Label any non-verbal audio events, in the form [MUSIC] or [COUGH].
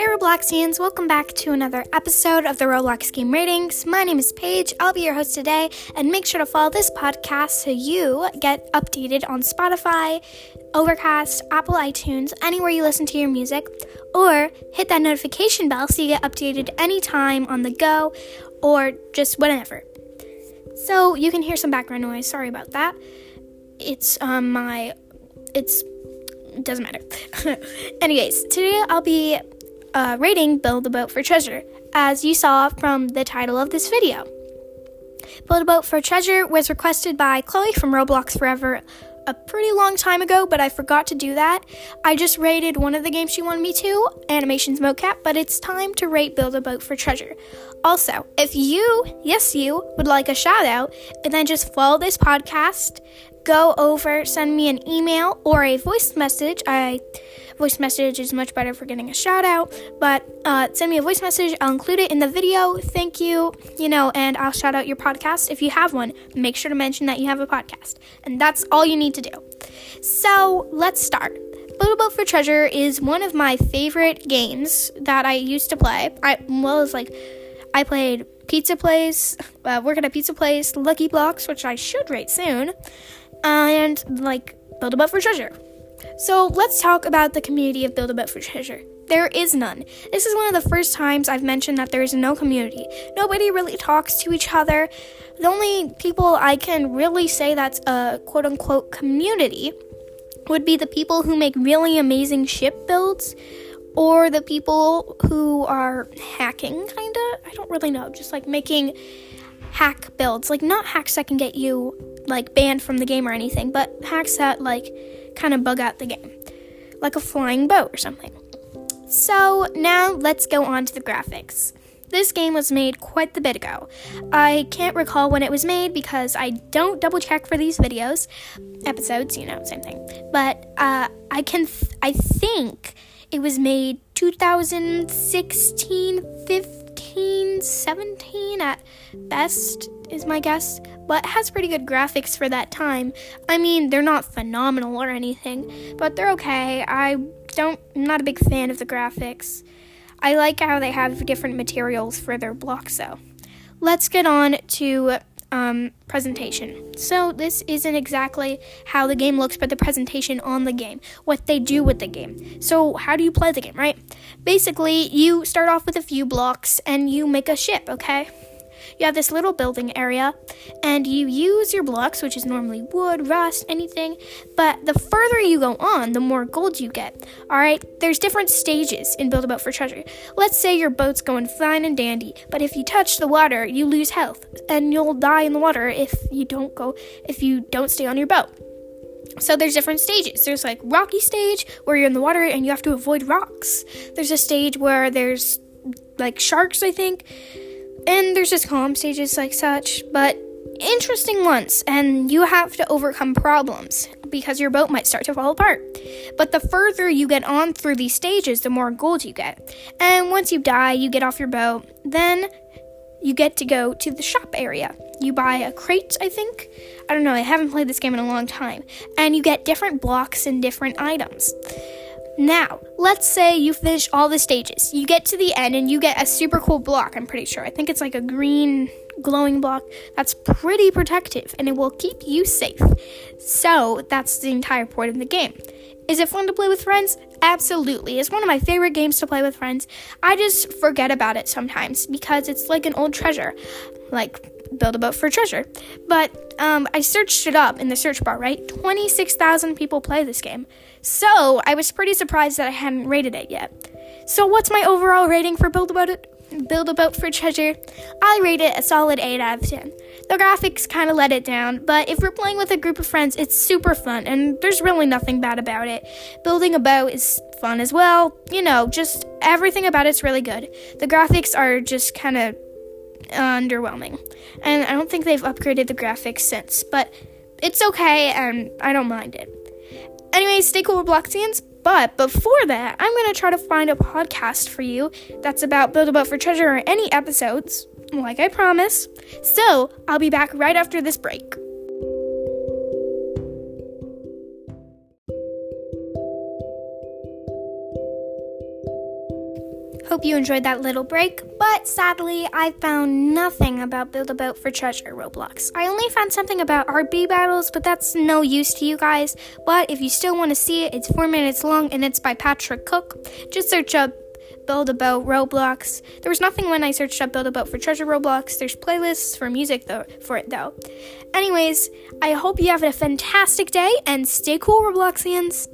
Hey Robloxians, welcome back to another episode of the Roblox Game Ratings. My name is Paige, I'll be your host today, and make sure to follow this podcast so you get updated on Spotify, Overcast, Apple iTunes, anywhere you listen to your music, or hit that notification bell so you get updated anytime on the go or just whenever. So you can hear some background noise, sorry about that. It's um my it's doesn't matter. [LAUGHS] Anyways, today I'll be uh, rating Build a Boat for Treasure, as you saw from the title of this video. Build a Boat for Treasure was requested by Chloe from Roblox Forever a pretty long time ago, but I forgot to do that. I just rated one of the games she wanted me to, Animations Mocap, but it's time to rate Build a Boat for Treasure. Also, if you, yes, you, would like a shout out, and then just follow this podcast, go over, send me an email or a voice message. I voice message is much better for getting a shout out, but uh, send me a voice message. I'll include it in the video. Thank you, you know, and I'll shout out your podcast if you have one. Make sure to mention that you have a podcast, and that's all you need to do. So let's start. Build a Boat for Treasure is one of my favorite games that I used to play. I well, it's like I played Pizza Place, uh, work at a pizza place, Lucky Blocks, which I should rate soon, and like Build a Boat for Treasure. So let's talk about the community of Build a Boat for Treasure. There is none. This is one of the first times I've mentioned that there is no community. Nobody really talks to each other. The only people I can really say that's a quote unquote community would be the people who make really amazing ship builds or the people who are hacking, kind of. I don't really know. Just like making hack builds. Like, not hacks that can get you, like, banned from the game or anything, but hacks that, like, kind of bug out the game. Like a flying boat or something. So, now let's go on to the graphics. This game was made quite the bit ago. I can't recall when it was made because I don't double check for these videos, episodes, you know, same thing. But uh, I can, th- I think it was made 2016, 15, 17 at best, is my guess. But has pretty good graphics for that time. I mean, they're not phenomenal or anything, but they're okay. I don't, I'm not a big fan of the graphics. I like how they have different materials for their blocks, though. Let's get on to um, presentation. So this isn't exactly how the game looks, but the presentation on the game, what they do with the game. So how do you play the game, right? Basically, you start off with a few blocks and you make a ship, okay? You have this little building area, and you use your blocks, which is normally wood, rust, anything. But the further you go on, the more gold you get. All right, there's different stages in Build a Boat for Treasure. Let's say your boat's going fine and dandy, but if you touch the water, you lose health, and you'll die in the water if you don't go, if you don't stay on your boat. So there's different stages. There's like rocky stage where you're in the water and you have to avoid rocks. There's a stage where there's like sharks, I think. And there's just calm stages like such, but interesting ones, and you have to overcome problems because your boat might start to fall apart. But the further you get on through these stages, the more gold you get. And once you die, you get off your boat, then you get to go to the shop area. You buy a crate, I think. I don't know, I haven't played this game in a long time. And you get different blocks and different items. Now, let's say you finish all the stages. You get to the end and you get a super cool block, I'm pretty sure. I think it's like a green glowing block that's pretty protective and it will keep you safe. So, that's the entire point of the game. Is it fun to play with friends? Absolutely. It's one of my favorite games to play with friends. I just forget about it sometimes because it's like an old treasure. Like build a boat for treasure. But um, I searched it up in the search bar, right? 26,000 people play this game. So I was pretty surprised that I hadn't rated it yet. So what's my overall rating for Build a Boat? Build a Boat for Treasure? I rate it a solid 8 out of 10. The graphics kind of let it down, but if you're playing with a group of friends, it's super fun, and there's really nothing bad about it. Building a boat is fun as well. You know, just everything about it's really good. The graphics are just kind of underwhelming. And I don't think they've upgraded the graphics since, but it's okay and I don't mind it. Anyway, stay cool, Robloxians. But before that, I'm going to try to find a podcast for you that's about Build a Boat for Treasure or any episodes, like I promised. So I'll be back right after this break. Hope you enjoyed that little break, but sadly, I found nothing about Build a Boat for Treasure Roblox. I only found something about RB battles, but that's no use to you guys. But if you still want to see it, it's four minutes long and it's by Patrick Cook. Just search up Build a Boat Roblox. There was nothing when I searched up Build a Boat for Treasure Roblox. There's playlists for music though for it though. Anyways, I hope you have a fantastic day and stay cool Robloxians.